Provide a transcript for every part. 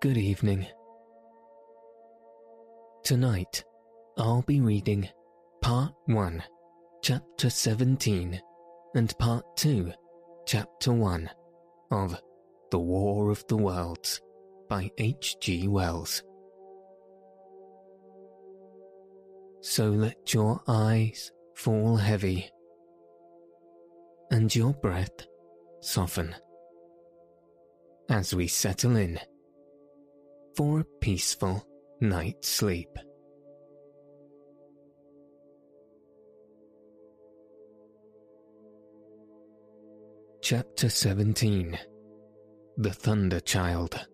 Good evening. Tonight, I'll be reading Part 1, Chapter 17, and Part 2, Chapter 1 of The War of the Worlds by H.G. Wells. So let your eyes fall heavy and your breath soften as we settle in for a peaceful night's sleep. Chapter 17 The Thunder Child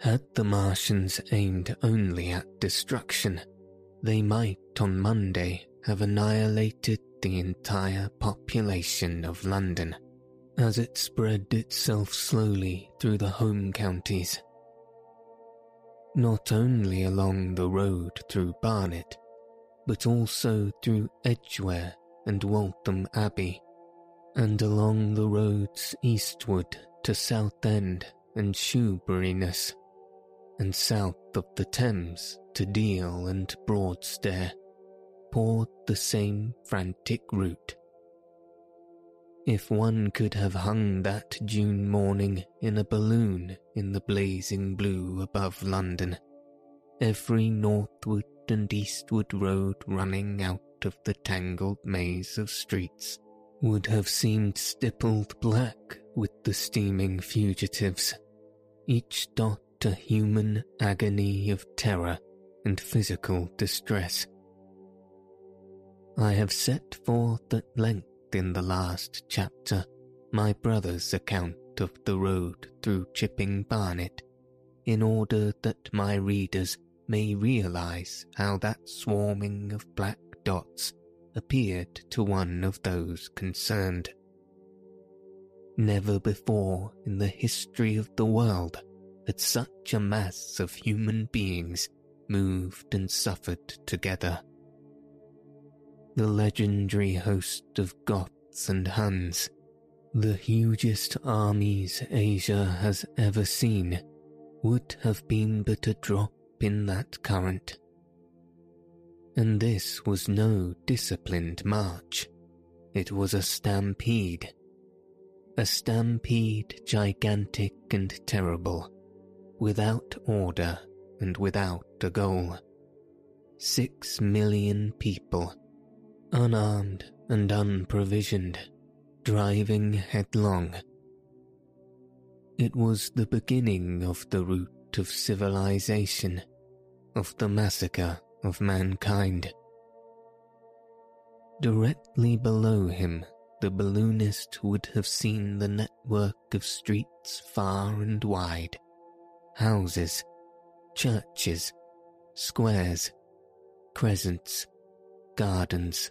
Had the Martians aimed only at destruction, they might on Monday have annihilated the entire population of London as it spread itself slowly through the home counties. Not only along the road through Barnet, but also through Edgware and Waltham Abbey, and along the roads eastward to Southend and Shoeburyness, and south of the Thames to Deal and Broadstairs, poured the same frantic route if one could have hung that June morning in a balloon in the blazing blue above London, every northward and eastward road running out of the tangled maze of streets would have seemed stippled black with the steaming fugitives, each dot a human agony of terror and physical distress. I have set forth at length in the last chapter my brother's account of the road through Chipping Barnet, in order that my readers may realize how that swarming of black dots appeared to one of those concerned. Never before in the history of the world had such a mass of human beings moved and suffered together the legendary host of Goths and Huns, the hugest armies Asia has ever seen, would have been but a drop in that current. And this was no disciplined march. It was a stampede. A stampede gigantic and terrible, without order and without a goal. Six million people unarmed and unprovisioned, driving headlong. It was the beginning of the route of civilization, of the massacre of mankind. Directly below him, the balloonist would have seen the network of streets far and wide, houses, churches, squares, crescents, gardens,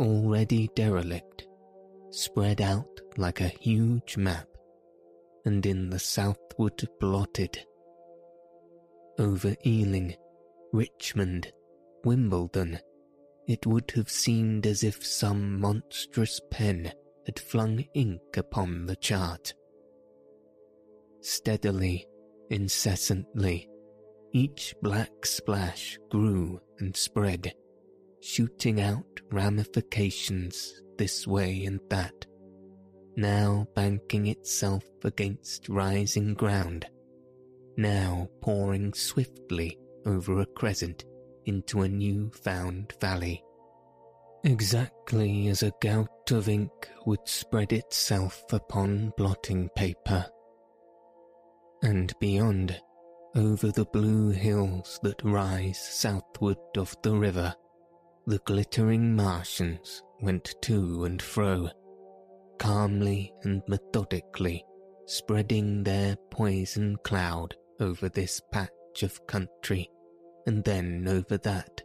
already derelict, spread out like a huge map, and in the southward blotted. Over Ealing, Richmond, Wimbledon, it would have seemed as if some monstrous pen had flung ink upon the chart. Steadily, incessantly, each black splash grew and spread, shooting out ramifications this way and that, now banking itself against rising ground, now pouring swiftly over a crescent into a new found valley. Exactly as a gout of ink would spread itself upon blotting paper. And beyond, over the blue hills that rise southward of the river, the glittering Martians went to and fro, calmly and methodically spreading their poison cloud over this patch of country and then over that,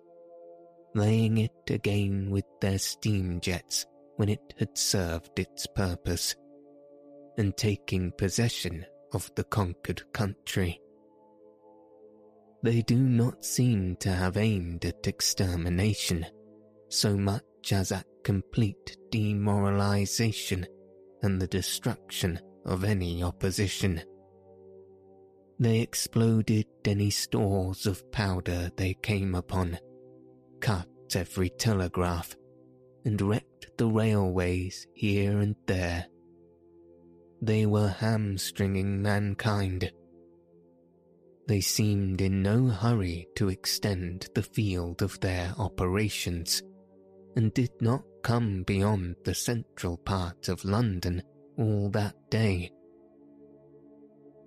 laying it again with their steam jets when it had served its purpose, and taking possession of the conquered country. They do not seem to have aimed at extermination so much as at complete demoralization and the destruction of any opposition. They exploded any stores of powder they came upon, cut every telegraph, and wrecked the railways here and there. They were hamstringing mankind. They seemed in no hurry to extend the field of their operations, and did not come beyond the central part of London all that day.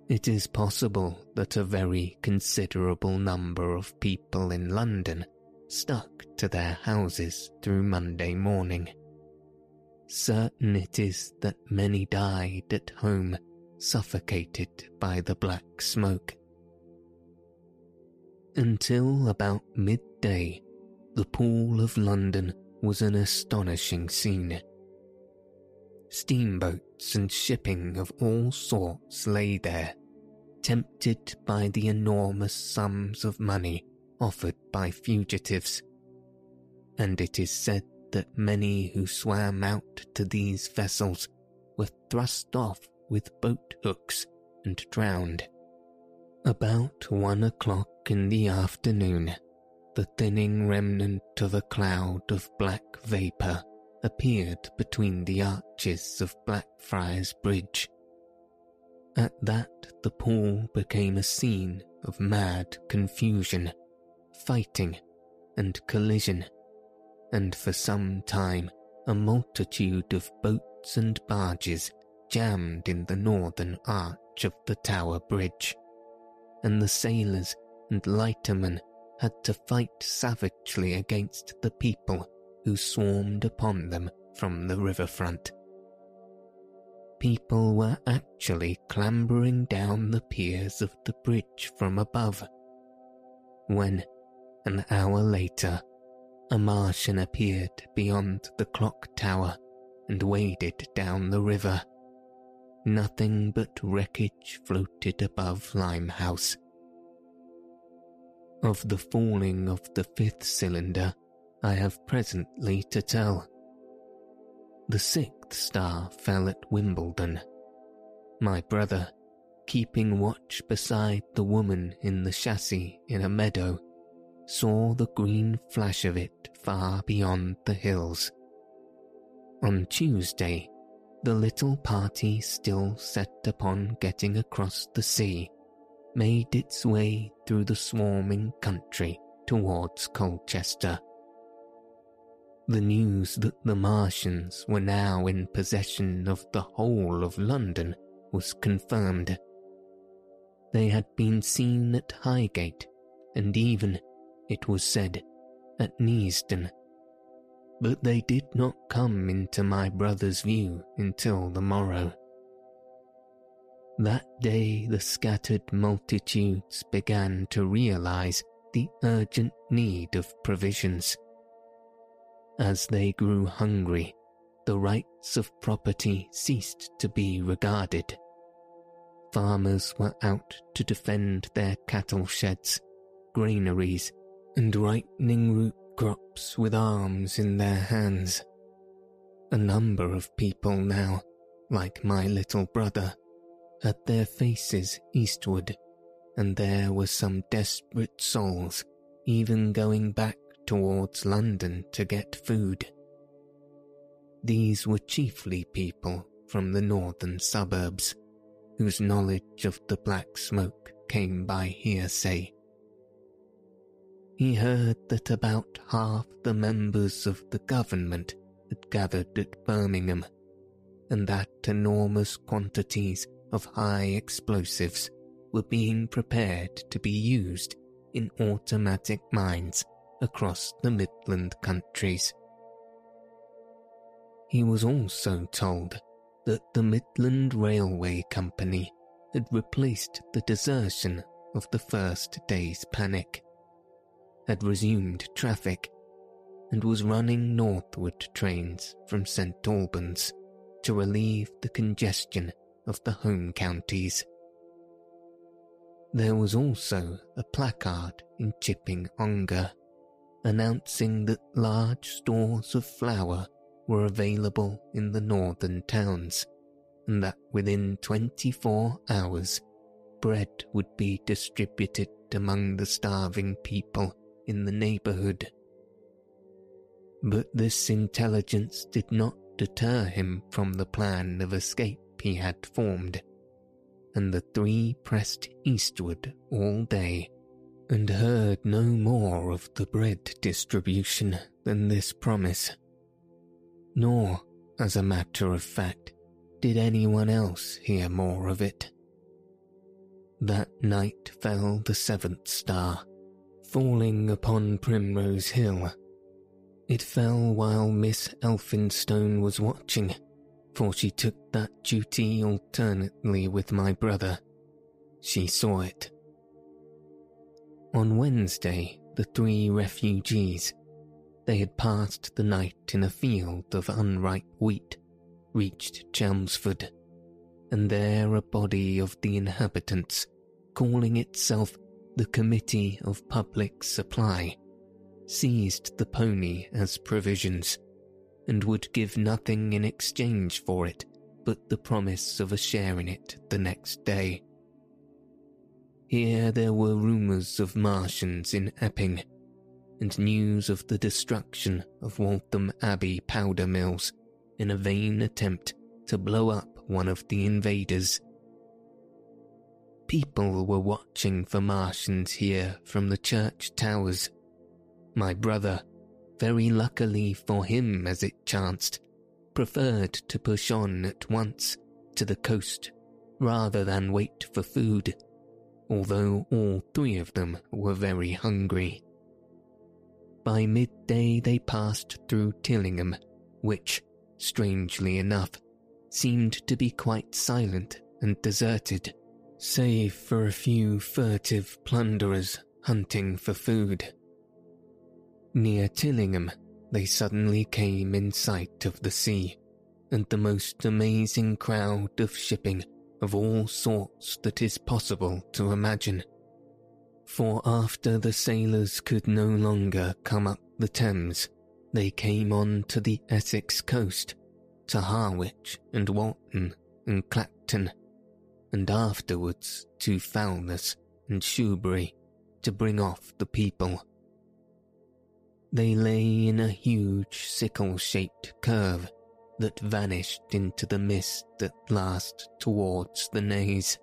It is possible that a very considerable number of people in London stuck to their houses through Monday morning. Certain it is that many died at home, suffocated by the black smoke. Until about midday, the Pool of London was an astonishing scene. Steamboats and shipping of all sorts lay there, tempted by the enormous sums of money offered by fugitives. And it is said that many who swam out to these vessels were thrust off with boat hooks and drowned. About one o'clock in the afternoon, the thinning remnant of a cloud of black vapour appeared between the arches of Blackfriars Bridge. At that, the pool became a scene of mad confusion, fighting, and collision, and for some time a multitude of boats and barges jammed in the northern arch of the Tower Bridge, and the sailors and lightermen had to fight savagely against the people who swarmed upon them from the riverfront. People were actually clambering down the piers of the bridge from above. When, an hour later, a Martian appeared beyond the clock tower and waded down the river. Nothing but wreckage floated above Limehouse. Of the falling of the fifth cylinder, I have presently to tell. The sixth star fell at Wimbledon. My brother, keeping watch beside the woman in the chassis in a meadow, saw the green flash of it far beyond the hills. On Tuesday, the little party still set upon getting across the sea made its way through the swarming country towards Colchester the news that the Martians were now in possession of the whole of London was confirmed. They had been seen at Highgate, and even, it was said, at Neasden. But they did not come into my brother's view until the morrow. That day the scattered multitudes began to realize the urgent need of provisions as they grew hungry, the rights of property ceased to be regarded. Farmers were out to defend their cattle sheds, granaries, and ripening root crops with arms in their hands. A number of people now, like my little brother, had their faces eastward, and there were some desperate souls even going back towards London to get food. These were chiefly people from the northern suburbs, whose knowledge of the black smoke came by hearsay. He heard that about half the members of the government had gathered at Birmingham, and that enormous quantities of high explosives were being prepared to be used in automatic mines across the Midland countries. He was also told that the Midland Railway Company had replaced the desertion of the first day's panic, had resumed traffic, and was running northward trains from St. Albans to relieve the congestion of the home counties. There was also a placard in Chipping Ongar announcing that large stores of flour were available in the northern towns and that within 24 hours bread would be distributed among the starving people in the neighbourhood. But this intelligence did not deter him from the plan of escape he had formed, and the three pressed eastward all day and heard no more of the bread distribution than this promise. Nor, as a matter of fact, did anyone else hear more of it. That night fell the seventh star, falling upon Primrose Hill. It fell while Miss Elphinstone was watching, for she took that duty alternately with my brother. She saw it. On Wednesday, the three refugees, they had passed the night in a field of unripe wheat, reached Chelmsford, and there a body of the inhabitants, calling itself the Committee of Public Supply, seized the pony as provisions, and would give nothing in exchange for it but the promise of a share in it the next day. Here there were rumours of Martians in Epping, and news of the destruction of Waltham Abbey powder mills in a vain attempt to blow up one of the invaders. People were watching for Martians here from the church towers. My brother, very luckily for him as it chanced, preferred to push on at once to the coast rather than wait for food although all three of them were very hungry. By midday they passed through Tillingham, which, strangely enough, seemed to be quite silent and deserted, save for a few furtive plunderers hunting for food. Near Tillingham, they suddenly came in sight of the sea, and the most amazing crowd of shipping of all sorts that is possible to imagine. For after the sailors could no longer come up the Thames, they came on to the Essex coast, to Harwich and Walton and Clacton, and afterwards to Foulness and Shoebury to bring off the people. They lay in a huge sickle shaped curve that vanished into the mist at last towards the Naze.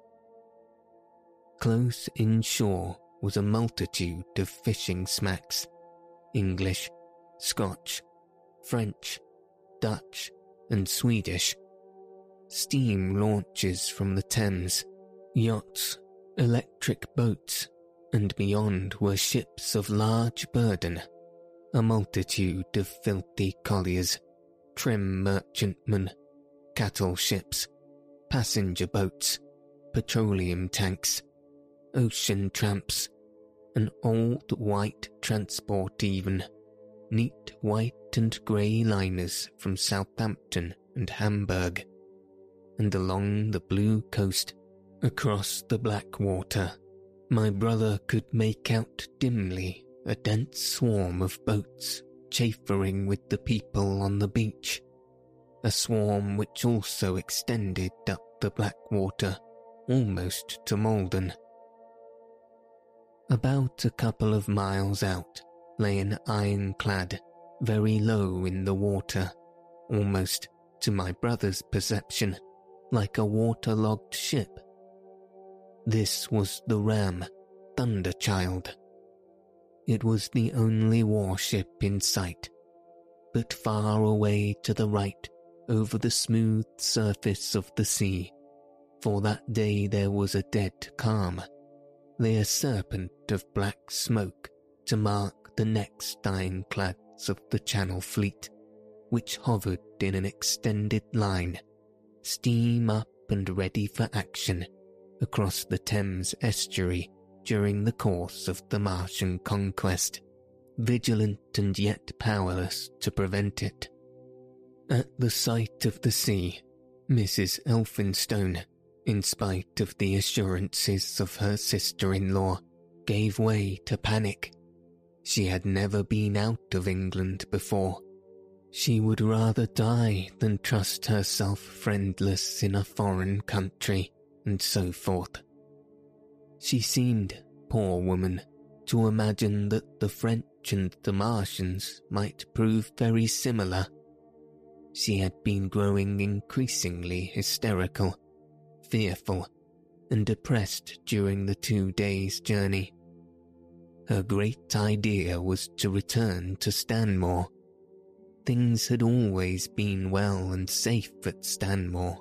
Close inshore was a multitude of fishing smacks English, Scotch, French, Dutch, and Swedish. Steam launches from the Thames, yachts, electric boats, and beyond were ships of large burden, a multitude of filthy colliers trim merchantmen, cattle ships, passenger boats, petroleum tanks, ocean tramps, an old white transport even, neat white and grey liners from Southampton and Hamburg, and along the blue coast, across the black water, my brother could make out dimly a dense swarm of boats chaffering with the people on the beach, a swarm which also extended up the Blackwater almost to Maldon. About a couple of miles out lay an ironclad very low in the water, almost, to my brother's perception, like a waterlogged ship. This was the ram, Thunder Child. It was the only warship in sight, but far away to the right over the smooth surface of the sea, for that day there was a dead calm, lay a serpent of black smoke to mark the next ironclads of the Channel fleet, which hovered in an extended line, steam up and ready for action across the Thames estuary during the course of the Martian conquest, vigilant and yet powerless to prevent it. At the sight of the sea, Mrs. Elphinstone, in spite of the assurances of her sister in law, gave way to panic. She had never been out of England before. She would rather die than trust herself friendless in a foreign country, and so forth. She seemed, poor woman, to imagine that the French and the Martians might prove very similar. She had been growing increasingly hysterical, fearful, and depressed during the two days' journey. Her great idea was to return to Stanmore. Things had always been well and safe at Stanmore.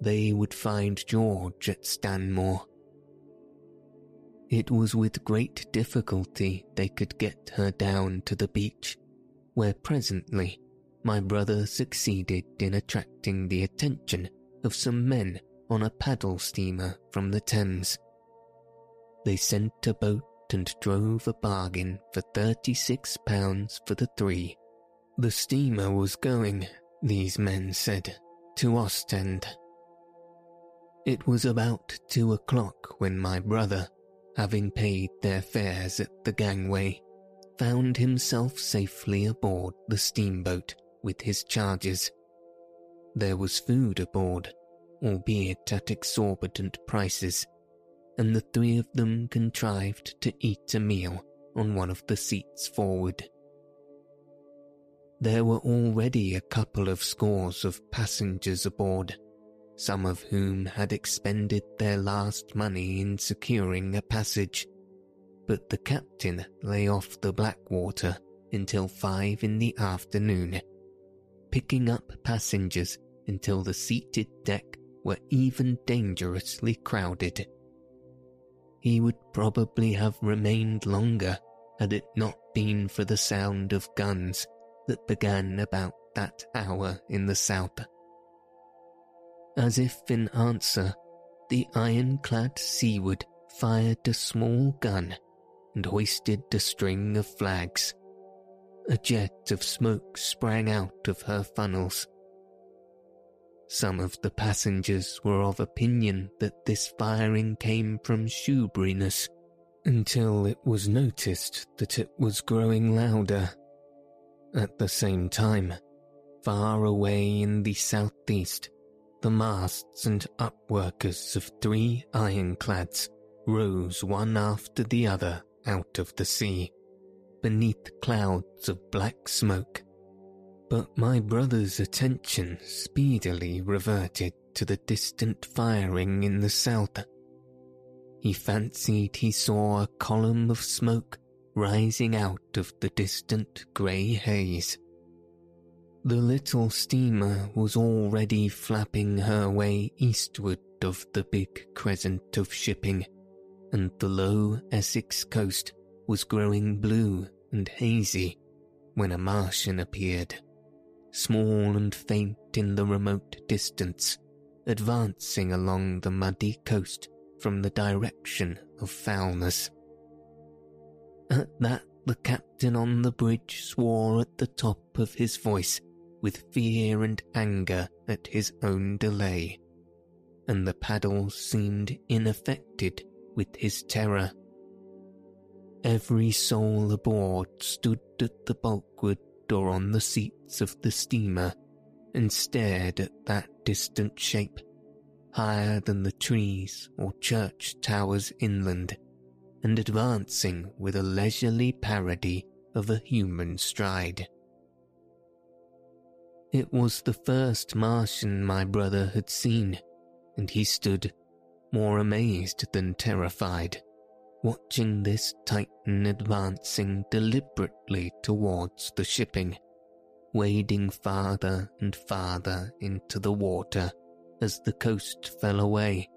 They would find George at Stanmore. It was with great difficulty they could get her down to the beach, where presently my brother succeeded in attracting the attention of some men on a paddle steamer from the Thames. They sent a boat and drove a bargain for £36 for the three. The steamer was going, these men said, to Ostend. It was about two o'clock when my brother, having paid their fares at the gangway, found himself safely aboard the steamboat with his charges. There was food aboard, albeit at exorbitant prices, and the three of them contrived to eat a meal on one of the seats forward. There were already a couple of scores of passengers aboard, some of whom had expended their last money in securing a passage, but the captain lay off the Blackwater until five in the afternoon, picking up passengers until the seated deck were even dangerously crowded. He would probably have remained longer had it not been for the sound of guns that began about that hour in the south. As if in answer, the ironclad Seaward fired a small gun and hoisted a string of flags. A jet of smoke sprang out of her funnels some of the passengers were of opinion that this firing came from Shoeburyness, until it was noticed that it was growing louder. At the same time, far away in the southeast, the masts and upperworks of three ironclads rose one after the other out of the sea, beneath clouds of black smoke but my brother's attention speedily reverted to the distant firing in the south. He fancied he saw a column of smoke rising out of the distant grey haze. The little steamer was already flapping her way eastward of the big crescent of shipping, and the low Essex coast was growing blue and hazy when a Martian appeared small and faint in the remote distance, advancing along the muddy coast from the direction of Foulness. At that the captain on the bridge swore at the top of his voice with fear and anger at his own delay, and the paddles seemed unaffected with his terror. Every soul aboard stood at the bulkhead or on the seats of the steamer and stared at that distant shape, higher than the trees or church towers inland, and advancing with a leisurely parody of a human stride. It was the first Martian my brother had seen, and he stood, more amazed than terrified, watching this Titan advancing deliberately towards the shipping, wading farther and farther into the water as the coast fell away.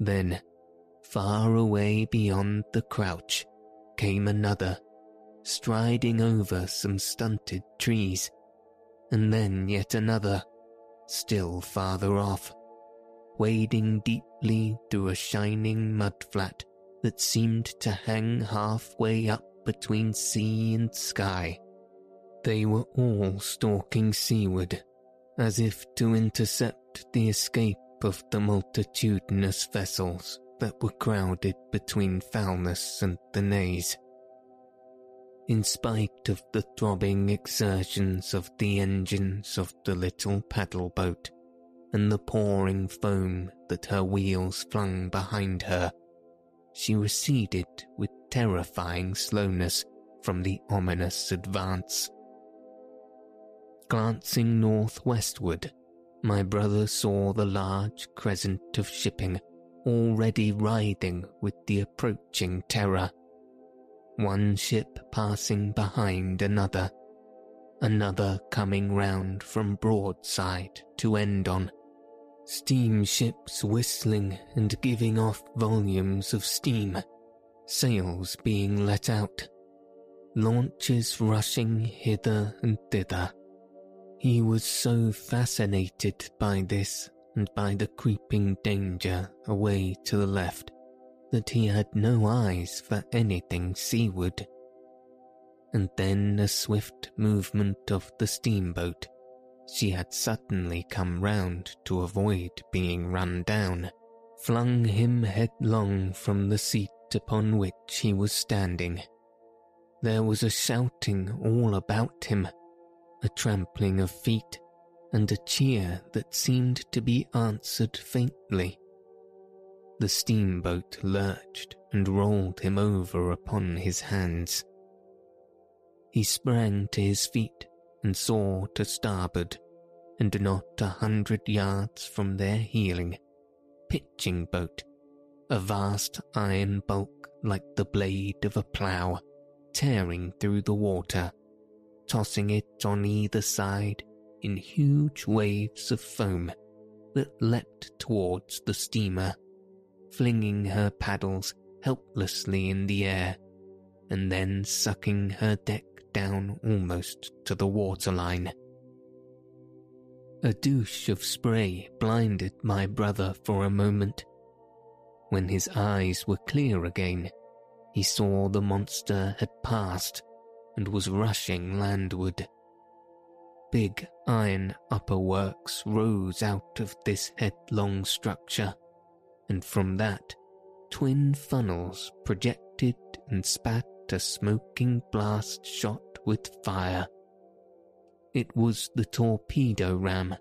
Then, far away beyond the Crouch, came another, striding over some stunted trees, and then yet another, still farther off, wading deeply through a shining mudflat that seemed to hang halfway up between sea and sky. They were all stalking seaward, as if to intercept the escape of the multitudinous vessels that were crowded between Foulness and the Naze. In spite of the throbbing exertions of the engines of the little paddle boat and the pouring foam that her wheels flung behind her, she receded with terrifying slowness from the ominous advance. Glancing northwestward, my brother saw the large crescent of shipping already writhing with the approaching terror. One ship passing behind another, another coming round from broadside to end on, steamships whistling and giving off volumes of steam, sails being let out, launches rushing hither and thither. He was so fascinated by this and by the creeping danger away to the left that he had no eyes for anything seaward. And then a swift movement of the steamboat. She had suddenly come round to avoid being run down, flung him headlong from the seat upon which he was standing. There was a shouting all about him, a trampling of feet, and a cheer that seemed to be answered faintly. The steamboat lurched and rolled him over upon his hands. He sprang to his feet and saw to starboard, and not a hundred yards from their heeling, pitching boat, a vast iron bulk like the blade of a plough, tearing through the water, tossing it on either side in huge waves of foam that leapt towards the steamer, flinging her paddles helplessly in the air and then sucking her deck down almost to the waterline. A douche of spray blinded my brother for a moment. When his eyes were clear again, he saw the monster had passed and was rushing landward. Big iron upper works rose out of this headlong structure, and from that, twin funnels projected and spat a smoking blast shot with fire. It was the torpedo ram,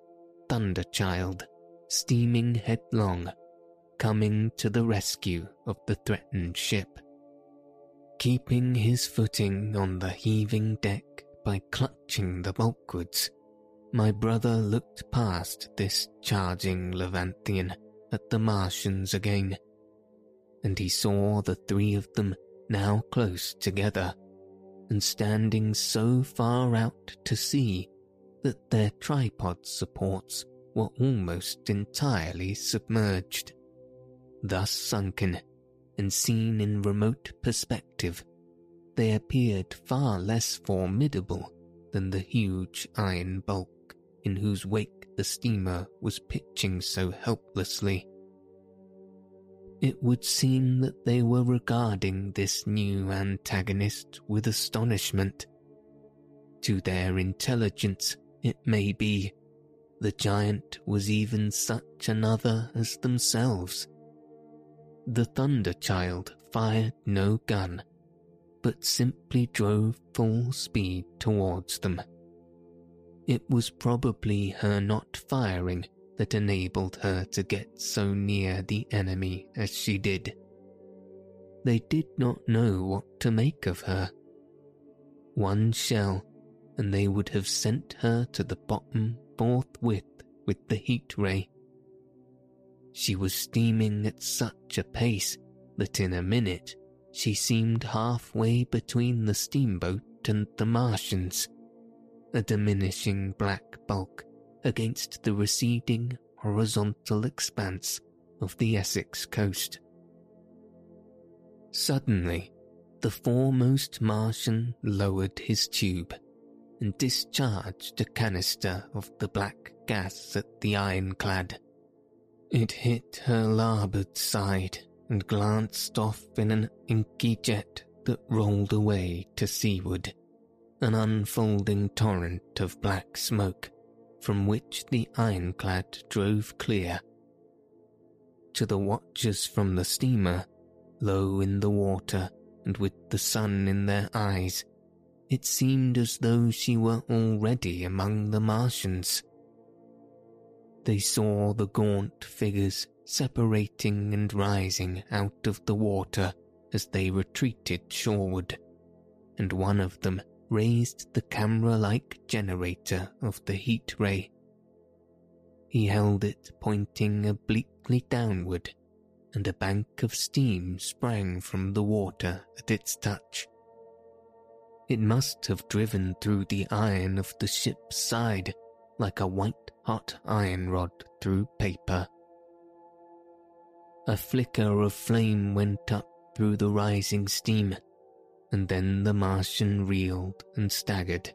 Thunder Child, steaming headlong, coming to the rescue of the threatened ship. Keeping his footing on the heaving deck by clutching the bulwarks, my brother looked past this charging leviathan at the Martians again, and he saw the three of them now close together and standing so far out to sea that their tripod supports were almost entirely submerged. Thus sunken and seen in remote perspective, they appeared far less formidable than the huge iron bulk in whose wake the steamer was pitching so helplessly. It would seem that they were regarding this new antagonist with astonishment. To their intelligence, it may be, the giant was even such another as themselves. The Thunder Child fired no gun but simply drove full speed towards them. It was probably her not firing that enabled her to get so near the enemy as she did. They did not know what to make of her. One shell, and they would have sent her to the bottom forthwith with the heat ray. She was steaming at such a pace that in a minute she seemed halfway between the steamboat and the Martians, a diminishing black bulk against the receding horizontal expanse of the Essex coast. Suddenly, the foremost Martian lowered his tube and discharged a canister of the black gas at the ironclad. It hit her larboard side and glanced off in an inky jet that rolled away to seaward, an unfolding torrent of black smoke from which the ironclad drove clear. To the watchers from the steamer, low in the water and with the sun in their eyes, it seemed as though she were already among the Martians. They saw the gaunt figures separating and rising out of the water as they retreated shoreward, and one of them raised the camera like generator of the heat ray. He held it pointing obliquely downward, and a bank of steam sprang from the water at its touch. It must have driven through the iron of the ship's side like a white hot iron rod through paper. A flicker of flame went up through the rising steam, and then the Martian reeled and staggered.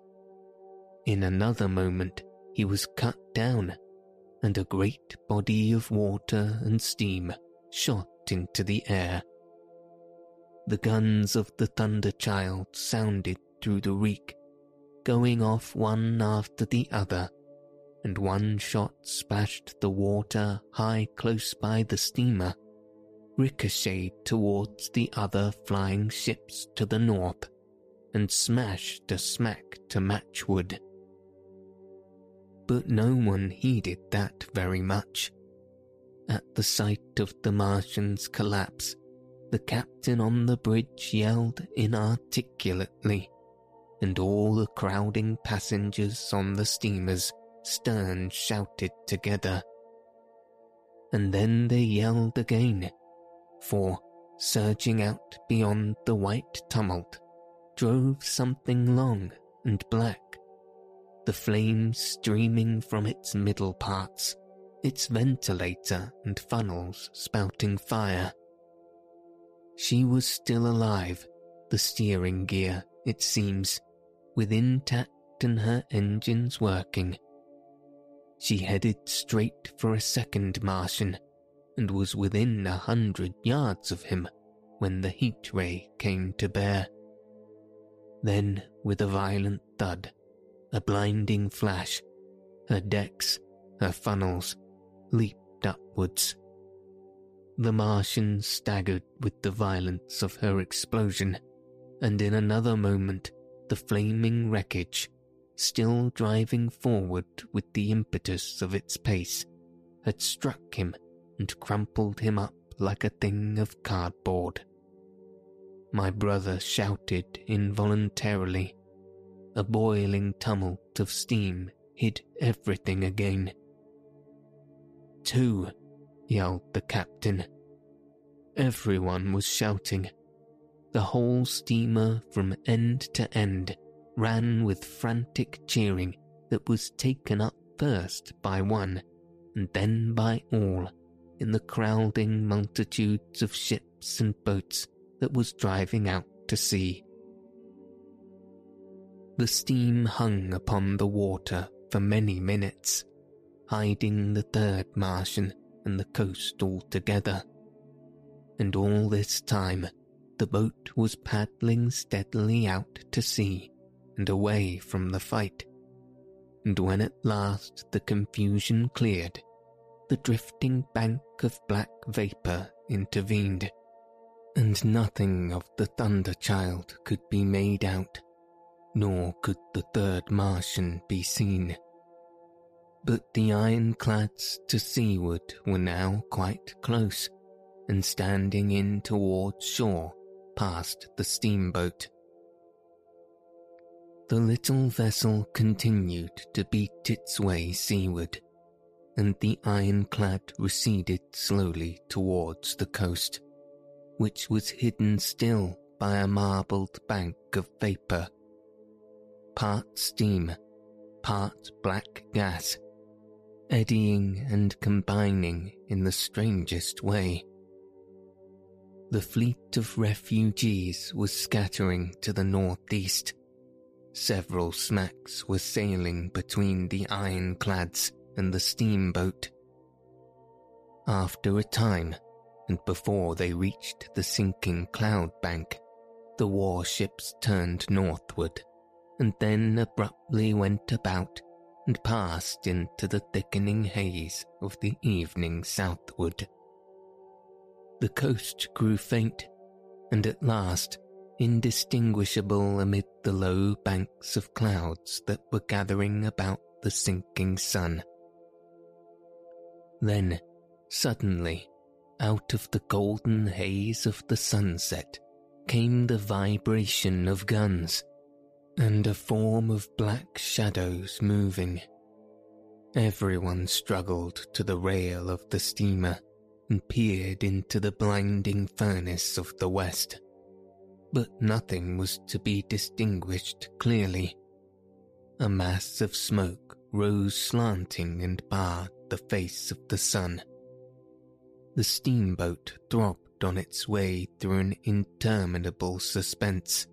In another moment, he was cut down, and a great body of water and steam shot into the air. The guns of the Thunder Child sounded through the reek, going off one after the other, and one shot splashed the water high close by the steamer, ricocheted towards the other flying ships to the north, and smashed a smack to matchwood. But no one heeded that very much. At the sight of the Martian's collapse, the captain on the bridge yelled inarticulately, and all the crowding passengers on the steamer's stern shouted together. And then they yelled again, for, surging out beyond the white tumult, drove something long and black, the flames streaming from its middle parts, its ventilator and funnels spouting fire. She was still alive, the steering gear, it seems, with intact and her engines working she headed straight for a second Martian and was within a hundred yards of him when the heat ray came to bear. Then, with a violent thud, a blinding flash, her decks, her funnels, leaped upwards. The Martian staggered with the violence of her explosion, and in another moment the flaming wreckage still driving forward with the impetus of its pace, had struck him and crumpled him up like a thing of cardboard. My brother shouted involuntarily. A boiling tumult of steam hid everything again. Two, yelled the captain. Everyone was shouting. The whole steamer from end to end ran with frantic cheering that was taken up first by one and then by all in the crowding multitudes of ships and boats that was driving out to sea. The steam hung upon the water for many minutes, hiding the third Martian and the coast altogether. And all this time, the boat was paddling steadily out to sea and away from the fight. And when at last the confusion cleared, the drifting bank of black vapour intervened, and nothing of the Thunder Child could be made out, nor could the third Martian be seen. But the ironclads to seaward were now quite close, and standing in towards shore past the steamboat the little vessel continued to beat its way seaward, and the ironclad receded slowly towards the coast, which was hidden still by a marbled bank of vapour. Part steam, part black gas, eddying and combining in the strangest way. The fleet of refugees was scattering to the northeast, Several smacks were sailing between the ironclads, and the steamboat. After a time, and before they reached the sinking cloud bank, the warships turned northward, and then abruptly went about and passed into the thickening haze of the evening southward. The coast grew faint, and at last indistinguishable amid the low banks of clouds that were gathering about the sinking sun. Then, suddenly, out of the golden haze of the sunset came the vibration of guns and a form of black shadows moving. Everyone struggled to the rail of the steamer and peered into the blinding furnace of the west but nothing was to be distinguished clearly. A mass of smoke rose slanting and barred the face of the sun. The steamboat throbbed on its way through an interminable suspense.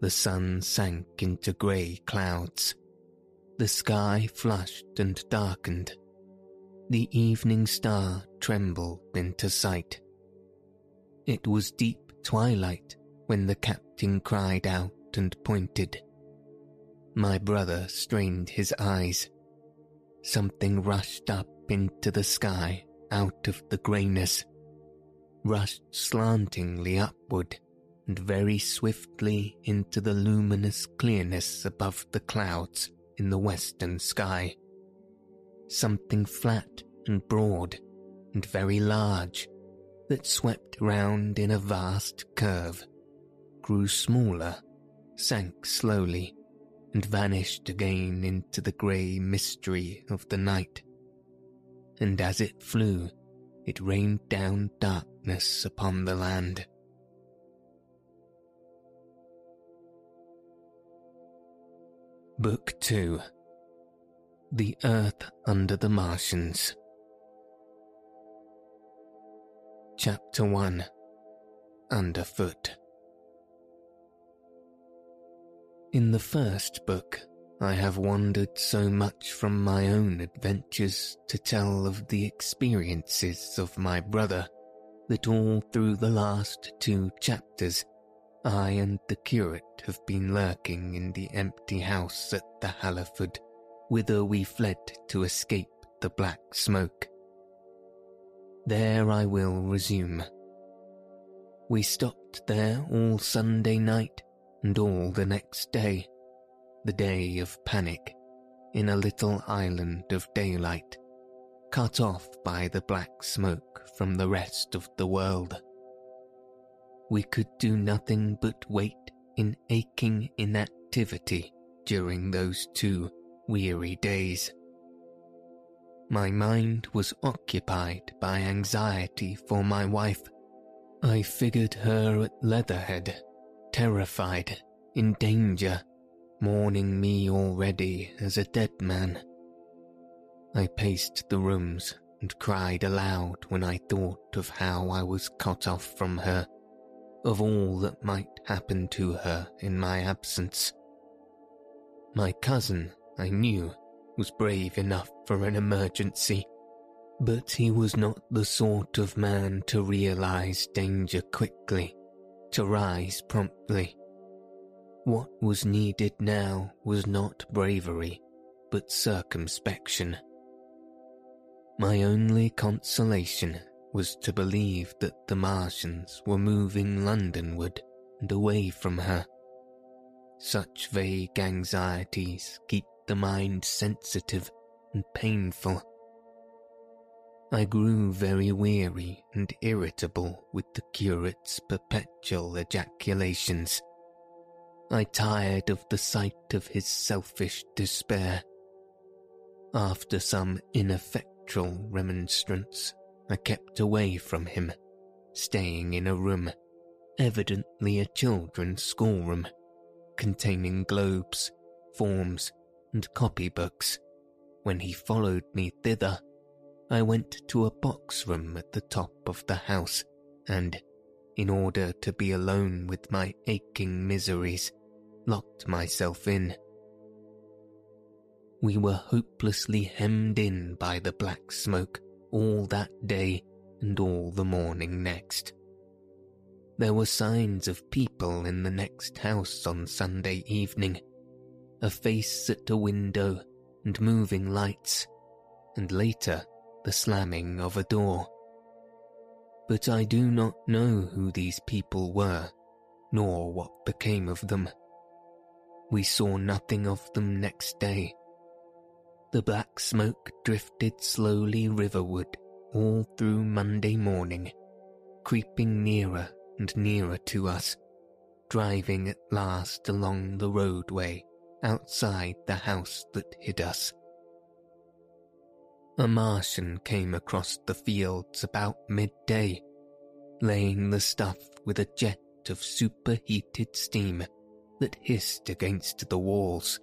The sun sank into grey clouds. The sky flushed and darkened. The evening star trembled into sight. It was deep twilight when the captain cried out and pointed. My brother strained his eyes. Something rushed up into the sky out of the greyness, rushed slantingly upward and very swiftly into the luminous clearness above the clouds in the western sky. Something flat and broad and very large that swept round in a vast curve grew smaller, sank slowly, and vanished again into the grey mystery of the night. And as it flew, it rained down darkness upon the land. Book 2 The Earth Under the Martians Chapter 1 Underfoot In the first book, I have wandered so much from my own adventures to tell of the experiences of my brother that all through the last two chapters, I and the curate have been lurking in the empty house at the Halliford, whither we fled to escape the black smoke. There I will resume. We stopped there all Sunday night and all the next day, the day of panic, in a little island of daylight, cut off by the black smoke from the rest of the world. We could do nothing but wait in aching inactivity during those two weary days. My mind was occupied by anxiety for my wife. I figured her at Leatherhead terrified, in danger, mourning me already as a dead man. I paced the rooms and cried aloud when I thought of how I was cut off from her, of all that might happen to her in my absence. My cousin, I knew, was brave enough for an emergency, but he was not the sort of man to realize danger quickly to rise promptly. What was needed now was not bravery, but circumspection. My only consolation was to believe that the Martians were moving Londonward and away from her. Such vague anxieties keep the mind sensitive and painful I grew very weary and irritable with the curate's perpetual ejaculations. I tired of the sight of his selfish despair. After some ineffectual remonstrance, I kept away from him, staying in a room, evidently a children's schoolroom, containing globes, forms, and copybooks, when he followed me thither I went to a box room at the top of the house and, in order to be alone with my aching miseries, locked myself in. We were hopelessly hemmed in by the black smoke all that day and all the morning next. There were signs of people in the next house on Sunday evening, a face at a window and moving lights, and later the slamming of a door. But I do not know who these people were, nor what became of them. We saw nothing of them next day. The black smoke drifted slowly riverward all through Monday morning, creeping nearer and nearer to us, driving at last along the roadway outside the house that hid us. A Martian came across the fields about midday, laying the stuff with a jet of superheated steam that hissed against the walls,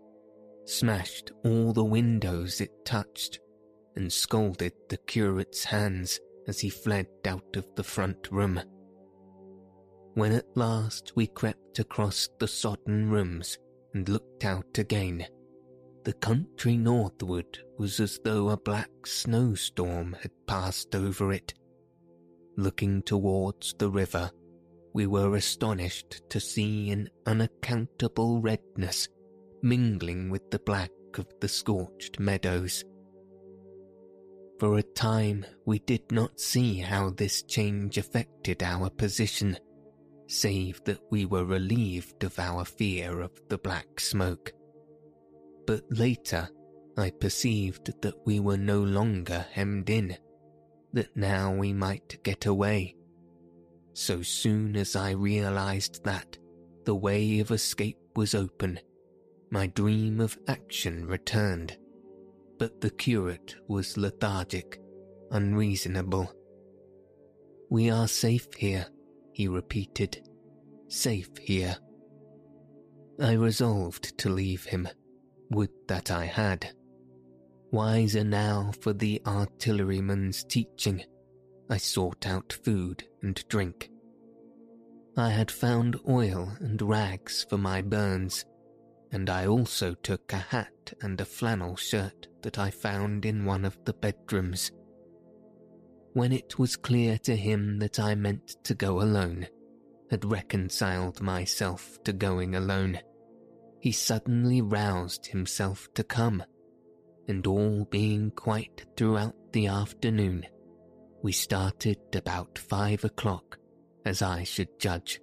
smashed all the windows it touched, and scalded the curate's hands as he fled out of the front room. When at last we crept across the sodden rooms and looked out again, the country northward was as though a black snowstorm had passed over it. Looking towards the river, we were astonished to see an unaccountable redness mingling with the black of the scorched meadows. For a time we did not see how this change affected our position, save that we were relieved of our fear of the black smoke. But later I perceived that we were no longer hemmed in, that now we might get away. So soon as I realized that, the way of escape was open, my dream of action returned. But the curate was lethargic, unreasonable. We are safe here, he repeated. Safe here. I resolved to leave him. Would that I had. Wiser now for the artilleryman's teaching, I sought out food and drink. I had found oil and rags for my burns, and I also took a hat and a flannel shirt that I found in one of the bedrooms. When it was clear to him that I meant to go alone, had reconciled myself to going alone, he suddenly roused himself to come, and all being quiet throughout the afternoon, we started about five o'clock, as I should judge,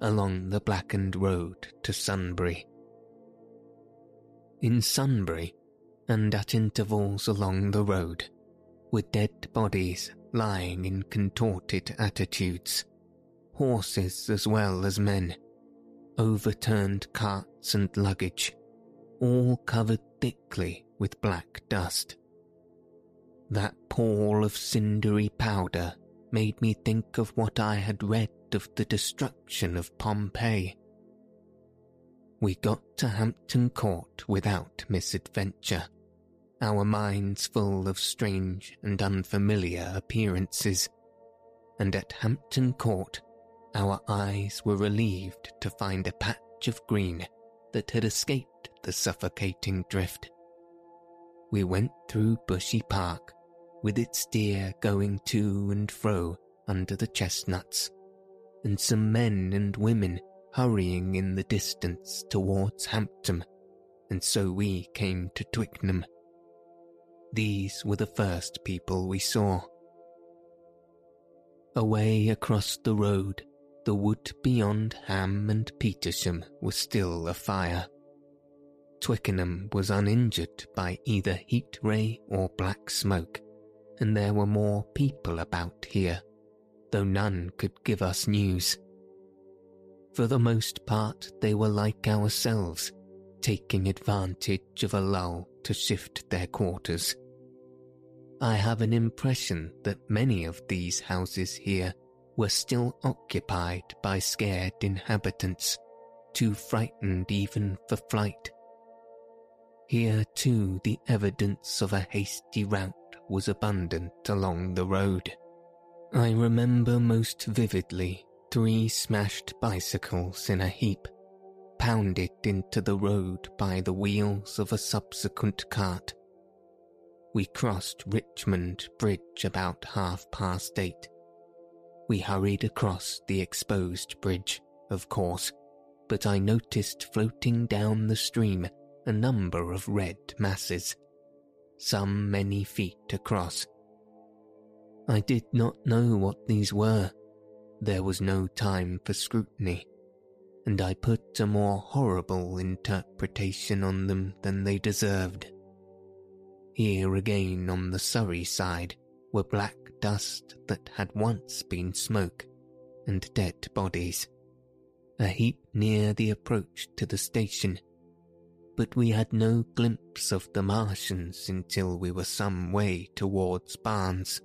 along the blackened road to Sunbury. In Sunbury, and at intervals along the road, were dead bodies lying in contorted attitudes, horses as well as men, overturned carts and luggage, all covered thickly with black dust. That pall of cindery powder made me think of what I had read of the destruction of Pompeii. We got to Hampton Court without misadventure, our minds full of strange and unfamiliar appearances, and at Hampton Court our eyes were relieved to find a patch of green that had escaped the suffocating drift. We went through Bushey Park, with its deer going to and fro under the chestnuts, and some men and women hurrying in the distance towards Hampton, and so we came to Twickenham. These were the first people we saw. Away across the road, the wood beyond Ham and Petersham was still afire. Twickenham was uninjured by either heat ray or black smoke, and there were more people about here, though none could give us news. For the most part, they were like ourselves, taking advantage of a lull to shift their quarters. I have an impression that many of these houses here were still occupied by scared inhabitants, too frightened even for flight. Here too the evidence of a hasty rout was abundant along the road. I remember most vividly three smashed bicycles in a heap, pounded into the road by the wheels of a subsequent cart. We crossed Richmond Bridge about half past eight. We hurried across the exposed bridge, of course, but I noticed floating down the stream a number of red masses, some many feet across. I did not know what these were. There was no time for scrutiny, and I put a more horrible interpretation on them than they deserved. Here again on the Surrey side were black dust that had once been smoke and dead bodies, a heap near the approach to the station, but we had no glimpse of the Martians until we were some way towards Barnes.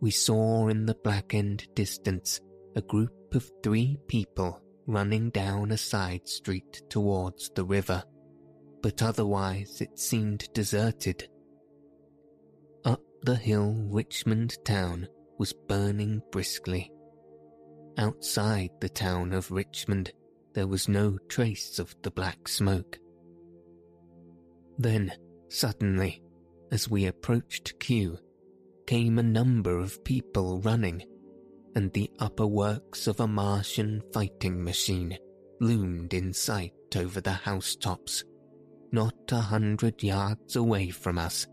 We saw in the blackened distance a group of three people running down a side street towards the river, but otherwise it seemed deserted. The hill Richmond town was burning briskly. Outside the town of Richmond there was no trace of the black smoke. Then, suddenly, as we approached Kew, came a number of people running, and the upper works of a Martian fighting machine loomed in sight over the housetops, not a hundred yards away from us.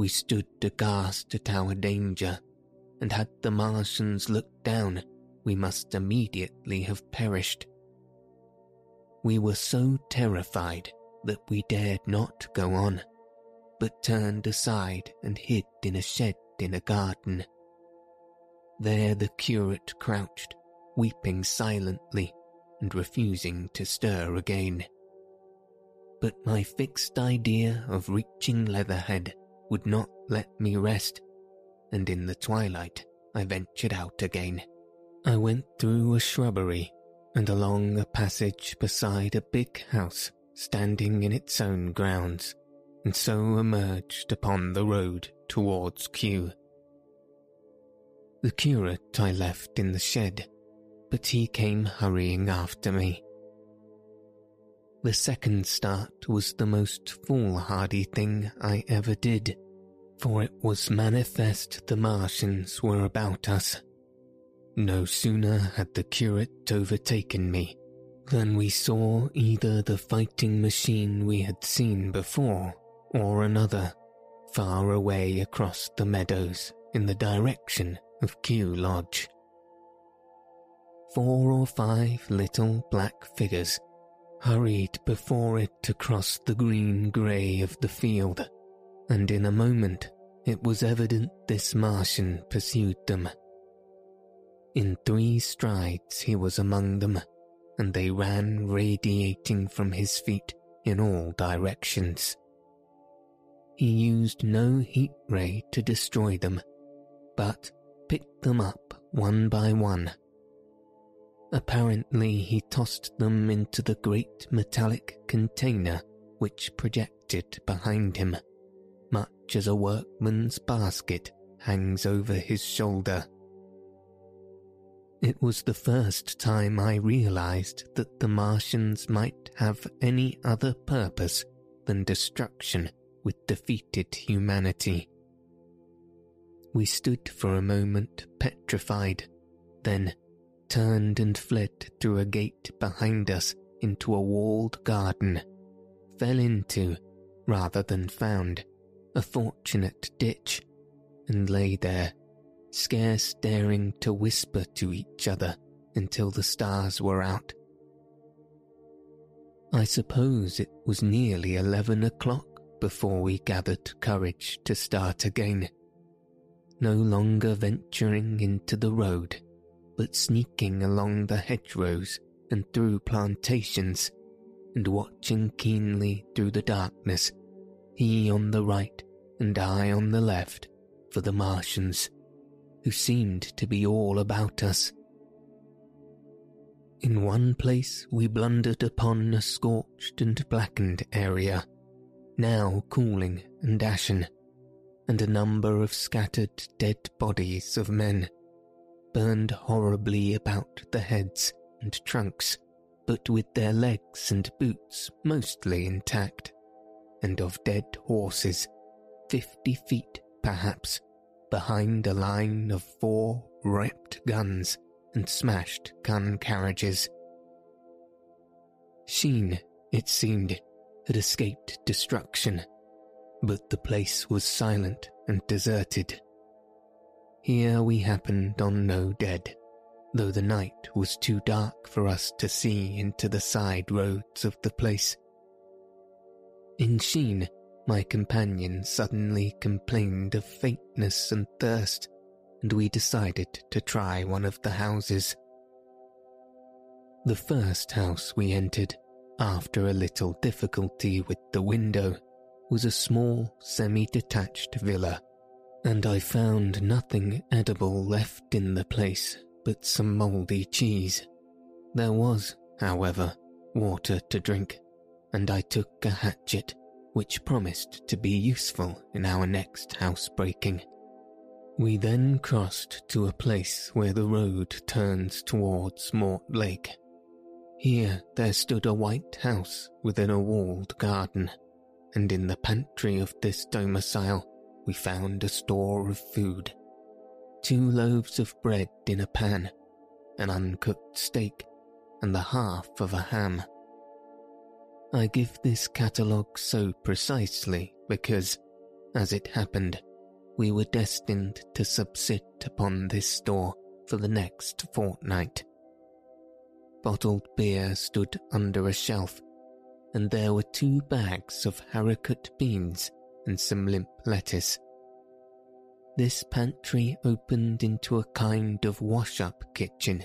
We stood aghast at our danger, and had the Martians looked down, we must immediately have perished. We were so terrified that we dared not go on, but turned aside and hid in a shed in a garden. There the curate crouched, weeping silently and refusing to stir again. But my fixed idea of reaching Leatherhead would not let me rest, and in the twilight I ventured out again. I went through a shrubbery and along a passage beside a big house standing in its own grounds, and so emerged upon the road towards Kew. The curate I left in the shed, but he came hurrying after me. The second start was the most foolhardy thing I ever did, for it was manifest the Martians were about us no sooner had the curate overtaken me than we saw either the fighting machine we had seen before or another far away across the meadows in the direction of Kew Lodge. Four or five little black figures hurried before it across the green grey of the field, and in a moment it was evident this Martian pursued them. In three strides he was among them, and they ran radiating from his feet in all directions. He used no heat ray to destroy them, but picked them up one by one. Apparently, he tossed them into the great metallic container which projected behind him, much as a workman's basket hangs over his shoulder. It was the first time I realized that the Martians might have any other purpose than destruction with defeated humanity. We stood for a moment petrified, then turned and fled through a gate behind us into a walled garden, fell into, rather than found, a fortunate ditch, and lay there scarce daring to whisper to each other until the stars were out. I suppose it was nearly eleven o'clock before we gathered courage to start again, no longer venturing into the road, but sneaking along the hedgerows and through plantations, and watching keenly through the darkness, he on the right and I on the left, for the Martians who seemed to be all about us. In one place we blundered upon a scorched and blackened area, now cooling and ashen, and a number of scattered dead bodies of men, burned horribly about the heads and trunks but with their legs and boots mostly intact, and of dead horses, fifty feet perhaps, behind a line of four ripped guns and smashed gun carriages. Sheen, it seemed, had escaped destruction, but the place was silent and deserted. Here we happened on no dead, though the night was too dark for us to see into the side roads of the place. In Sheen, my companion suddenly complained of faintness and thirst, and we decided to try one of the houses. The first house we entered, after a little difficulty with the window, was a small semi-detached villa, and I found nothing edible left in the place but some mouldy cheese. There was, however, water to drink, and I took a hatchet, which promised to be useful in our next housebreaking. We then crossed to a place where the road turns towards Mortlake. Here there stood a white house within a walled garden, and in the pantry of this domicile we found a store of food. Two loaves of bread in a pan, an uncooked steak, and the half of a ham. I give this catalogue so precisely because, as it happened, we were destined to subsist upon this store for the next fortnight. Bottled beer stood under a shelf, and there were two bags of haricot beans and some limp lettuce. This pantry opened into a kind of wash-up kitchen,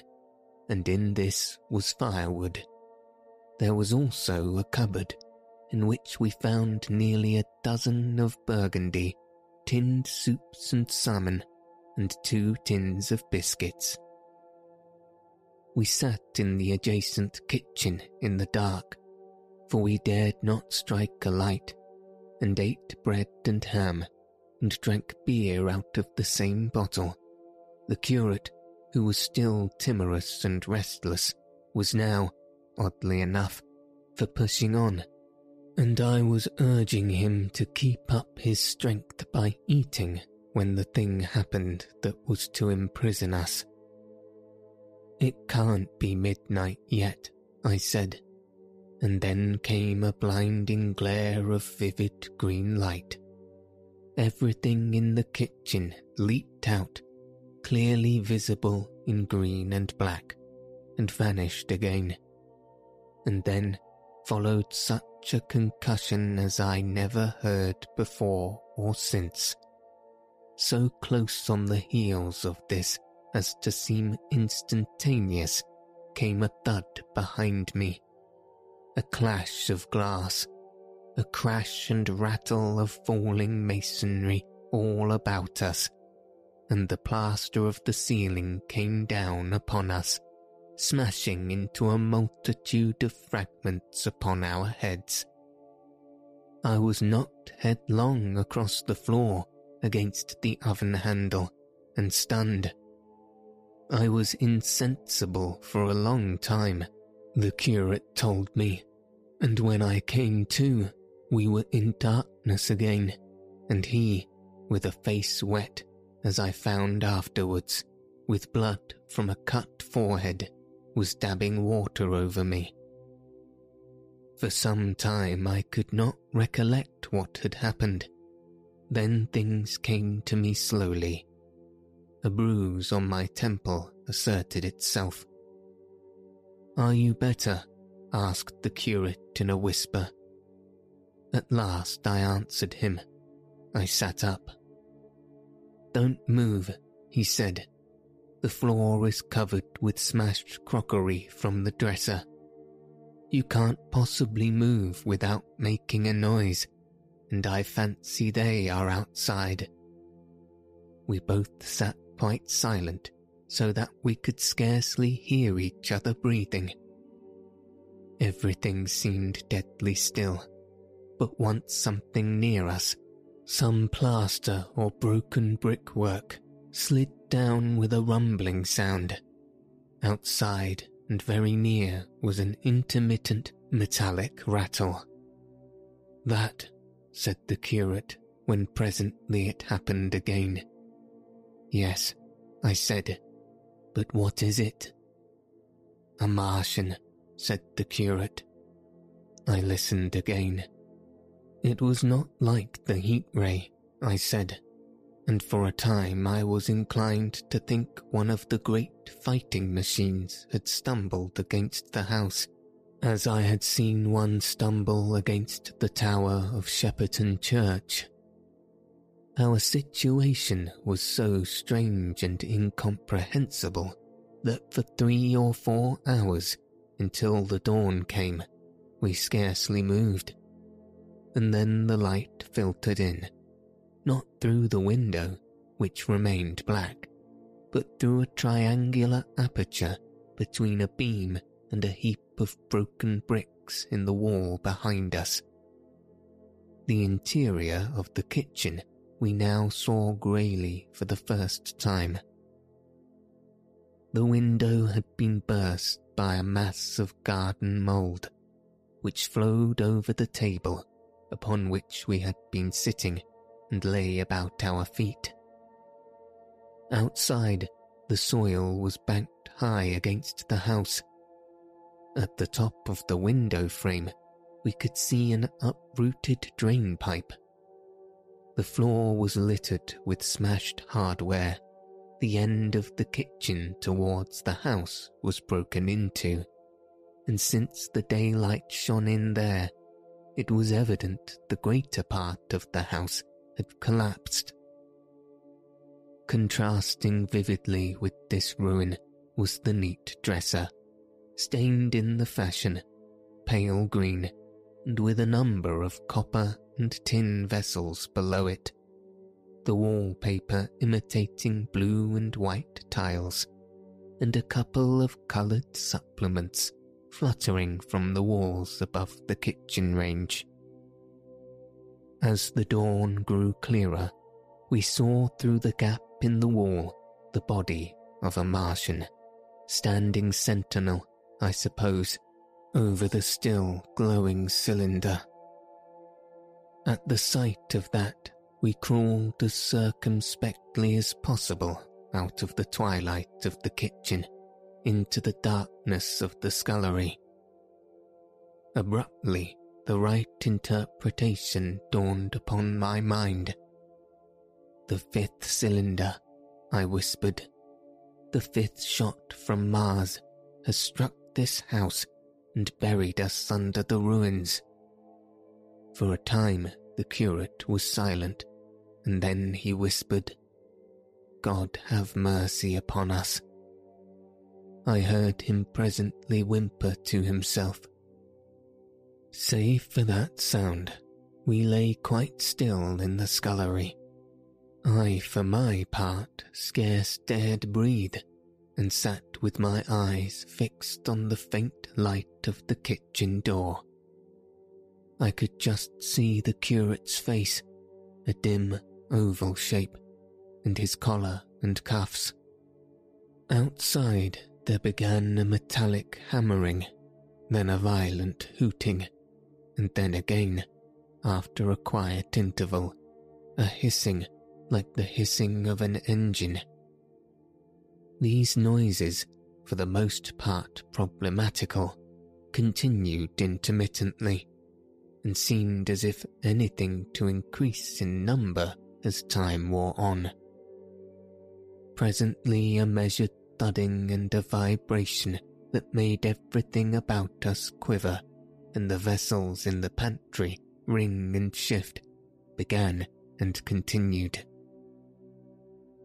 and in this was firewood. There was also a cupboard, in which we found nearly a dozen of burgundy, tinned soups and salmon, and two tins of biscuits. We sat in the adjacent kitchen in the dark, for we dared not strike a light, and ate bread and ham, and drank beer out of the same bottle. The curate, who was still timorous and restless, was now, oddly enough, for pushing on, and I was urging him to keep up his strength by eating when the thing happened that was to imprison us. It can't be midnight yet, I said, and then came a blinding glare of vivid green light. Everything in the kitchen leaped out, clearly visible in green and black, and vanished again. And then followed such a concussion as I never heard before or since. So close on the heels of this as to seem instantaneous came a thud behind me, a clash of glass, a crash and rattle of falling masonry all about us, and the plaster of the ceiling came down upon us, smashing into a multitude of fragments upon our heads. I was knocked headlong across the floor against the oven handle and stunned. I was insensible for a long time, the curate told me, and when I came to, we were in darkness again, and he, with a face wet, as I found afterwards, with blood from a cut forehead, was dabbing water over me. For some time I could not recollect what had happened. Then things came to me slowly. A bruise on my temple asserted itself. Are you better? asked the curate in a whisper. At last I answered him. I sat up. Don't move, he said. The floor is covered with smashed crockery from the dresser. You can't possibly move without making a noise, and I fancy they are outside. We both sat quite silent so that we could scarcely hear each other breathing. Everything seemed deadly still but once something near us, some plaster or broken brickwork, slid down with a rumbling sound. Outside, and very near was an intermittent metallic rattle. That, said the curate, when presently it happened again. Yes, I said, but what is it? A Martian, said the curate. I listened again. It was not like the heat ray, I said, and for a time I was inclined to think one of the great fighting machines had stumbled against the house, as I had seen one stumble against the tower of Shepperton Church. Our situation was so strange and incomprehensible that for three or four hours, until the dawn came, we scarcely moved. And then the light filtered in, not through the window, which remained black, but through a triangular aperture between a beam and a heap of broken bricks in the wall behind us. The interior of the kitchen we now saw greyly for the first time. The window had been burst by a mass of garden mould, which flowed over the table upon which we had been sitting and lay about our feet. Outside, the soil was banked high against the house. At the top of the window frame, we could see an uprooted drain pipe. The floor was littered with smashed hardware the end of the kitchen towards the house was broken into, and since the daylight shone in there, it was evident the greater part of the house had collapsed. Contrasting vividly with this ruin was the neat dresser, stained in the fashion, pale green, and with a number of copper and tin vessels below it the wallpaper imitating blue and white tiles, and a couple of coloured supplements fluttering from the walls above the kitchen range. As the dawn grew clearer, we saw through the gap in the wall the body of a Martian, standing sentinel, I suppose, over the still glowing cylinder. At the sight of that we crawled as circumspectly as possible out of the twilight of the kitchen into the darkness of the scullery. Abruptly, the right interpretation dawned upon my mind. The fifth cylinder, I whispered, the fifth shot from Mars has struck this house and buried us under the ruins. For a time, the curate was silent and then he whispered, God have mercy upon us. I heard him presently whimper to himself. Save for that sound, we lay quite still in the scullery. I, for my part, scarce dared breathe, and sat with my eyes fixed on the faint light of the kitchen door. I could just see the curate's face, a dim, oval shape, and his collar and cuffs. Outside there began a metallic hammering, then a violent hooting, and then again, after a quiet interval, a hissing like the hissing of an engine. These noises, for the most part problematical, continued intermittently, and seemed as if anything to increase in number as time wore on. Presently, a measured thudding and a vibration that made everything about us quiver and the vessels in the pantry ring and shift began and continued.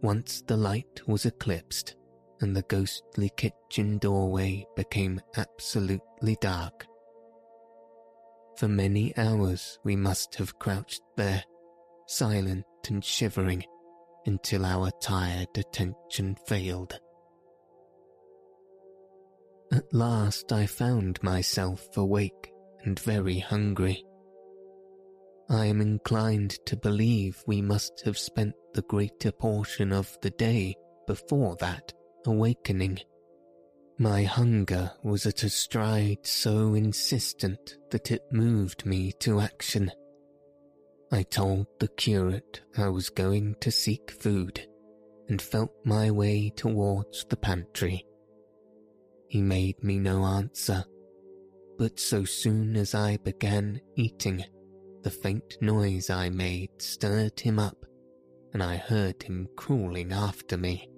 Once the light was eclipsed and the ghostly kitchen doorway became absolutely dark. For many hours we must have crouched there, silent and shivering until our tired attention failed. At last I found myself awake and very hungry. I am inclined to believe we must have spent the greater portion of the day before that awakening. My hunger was at a stride so insistent that it moved me to action. I told the curate I was going to seek food and felt my way towards the pantry. He made me no answer, but so soon as I began eating, the faint noise I made stirred him up, and I heard him crawling after me.